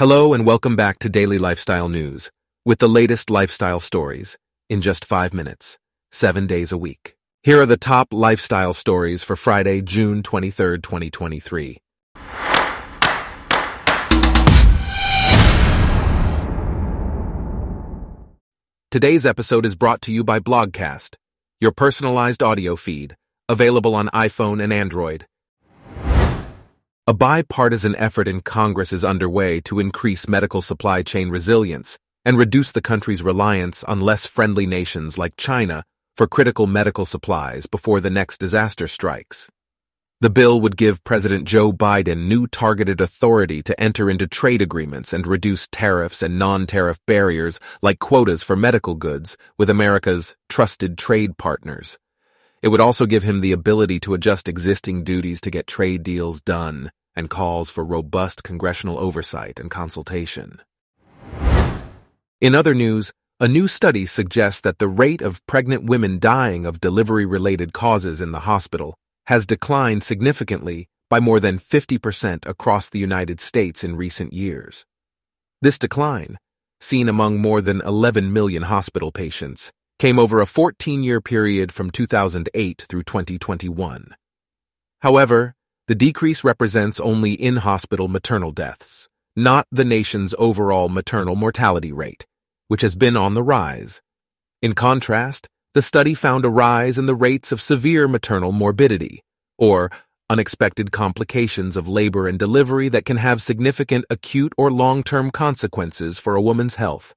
Hello and welcome back to Daily Lifestyle News with the latest lifestyle stories in just five minutes, seven days a week. Here are the top lifestyle stories for Friday, June 23, 2023. Today's episode is brought to you by Blogcast, your personalized audio feed, available on iPhone and Android. A bipartisan effort in Congress is underway to increase medical supply chain resilience and reduce the country's reliance on less friendly nations like China for critical medical supplies before the next disaster strikes. The bill would give President Joe Biden new targeted authority to enter into trade agreements and reduce tariffs and non-tariff barriers like quotas for medical goods with America's trusted trade partners. It would also give him the ability to adjust existing duties to get trade deals done and calls for robust congressional oversight and consultation. In other news, a new study suggests that the rate of pregnant women dying of delivery-related causes in the hospital has declined significantly by more than 50% across the United States in recent years. This decline, seen among more than 11 million hospital patients, came over a 14-year period from 2008 through 2021. However, the decrease represents only in-hospital maternal deaths, not the nation's overall maternal mortality rate, which has been on the rise. In contrast, the study found a rise in the rates of severe maternal morbidity, or unexpected complications of labor and delivery that can have significant acute or long-term consequences for a woman's health.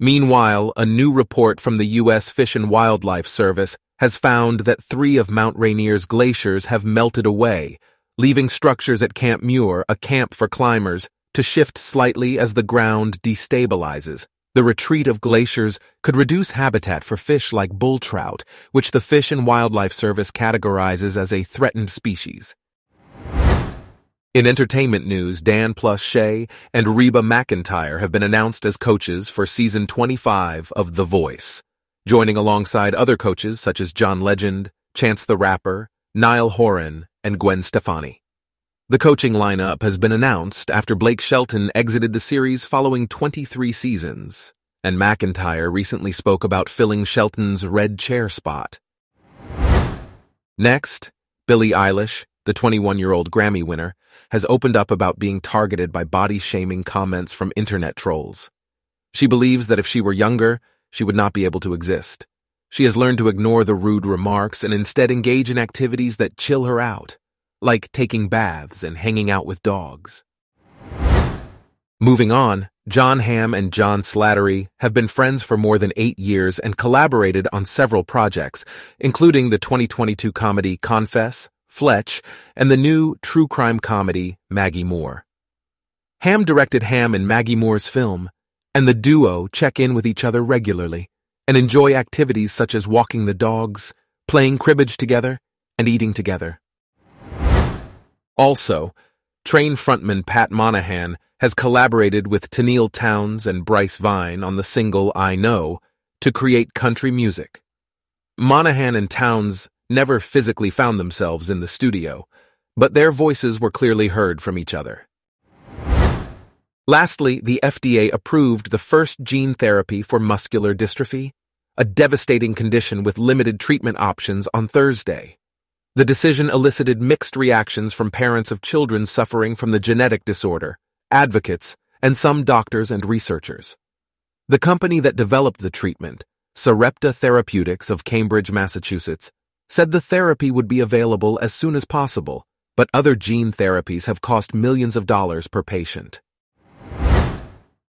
Meanwhile, a new report from the U.S. Fish and Wildlife Service has found that three of Mount Rainier's glaciers have melted away, leaving structures at Camp Muir, a camp for climbers, to shift slightly as the ground destabilizes. The retreat of glaciers could reduce habitat for fish like bull trout, which the Fish and Wildlife Service categorizes as a threatened species. In entertainment news, Dan plus Shay and Reba McEntire have been announced as coaches for season 25 of The Voice, joining alongside other coaches such as John Legend, Chance the Rapper, Niall Horan, and Gwen Stefani. The coaching lineup has been announced after Blake Shelton exited the series following 23 seasons, and McEntire recently spoke about filling Shelton's red chair spot. Next, Billie Eilish, the 21-year-old Grammy winner, has opened up about being targeted by body-shaming comments from internet trolls. She believes that if she were younger, she would not be able to exist. She has learned to ignore the rude remarks and instead engage in activities that chill her out like taking baths and hanging out with dogs. Moving on, Jon Hamm and John Slattery have been friends for more than eight years and collaborated on several projects, including the 2022 comedy Confess, Fletch, and the new true crime comedy Maggie Moore. Hamm directed Hamm in Maggie Moore's film, and the duo check in with each other regularly and enjoy activities such as walking the dogs, playing cribbage together, and eating together. Also, Train frontman Pat Monahan has collaborated with Tenille Townes and Bryce Vine on the single I Know to create country music. Monahan and Townes never physically found themselves in the studio, but their voices were clearly heard from each other. Lastly, the FDA approved the first gene therapy for muscular dystrophy, a devastating condition with limited treatment options on Thursday. The decision elicited mixed reactions from parents of children suffering from the genetic disorder, advocates, and some doctors and researchers. The company that developed the treatment, Sarepta Therapeutics of Cambridge, Massachusetts, said the therapy would be available as soon as possible, but other gene therapies have cost millions of dollars per patient.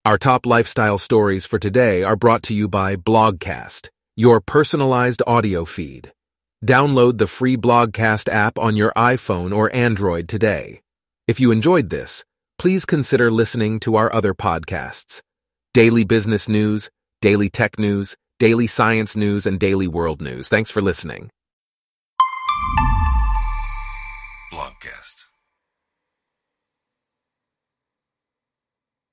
Our top lifestyle stories for today are brought to you by Blogcast, your personalized audio feed. Download the free Blogcast app on your iPhone or Android today. If you enjoyed this, please consider listening to our other podcasts Daily Business News, Daily Tech News, Daily Science News, and Daily World News. Thanks for listening. Blogcast.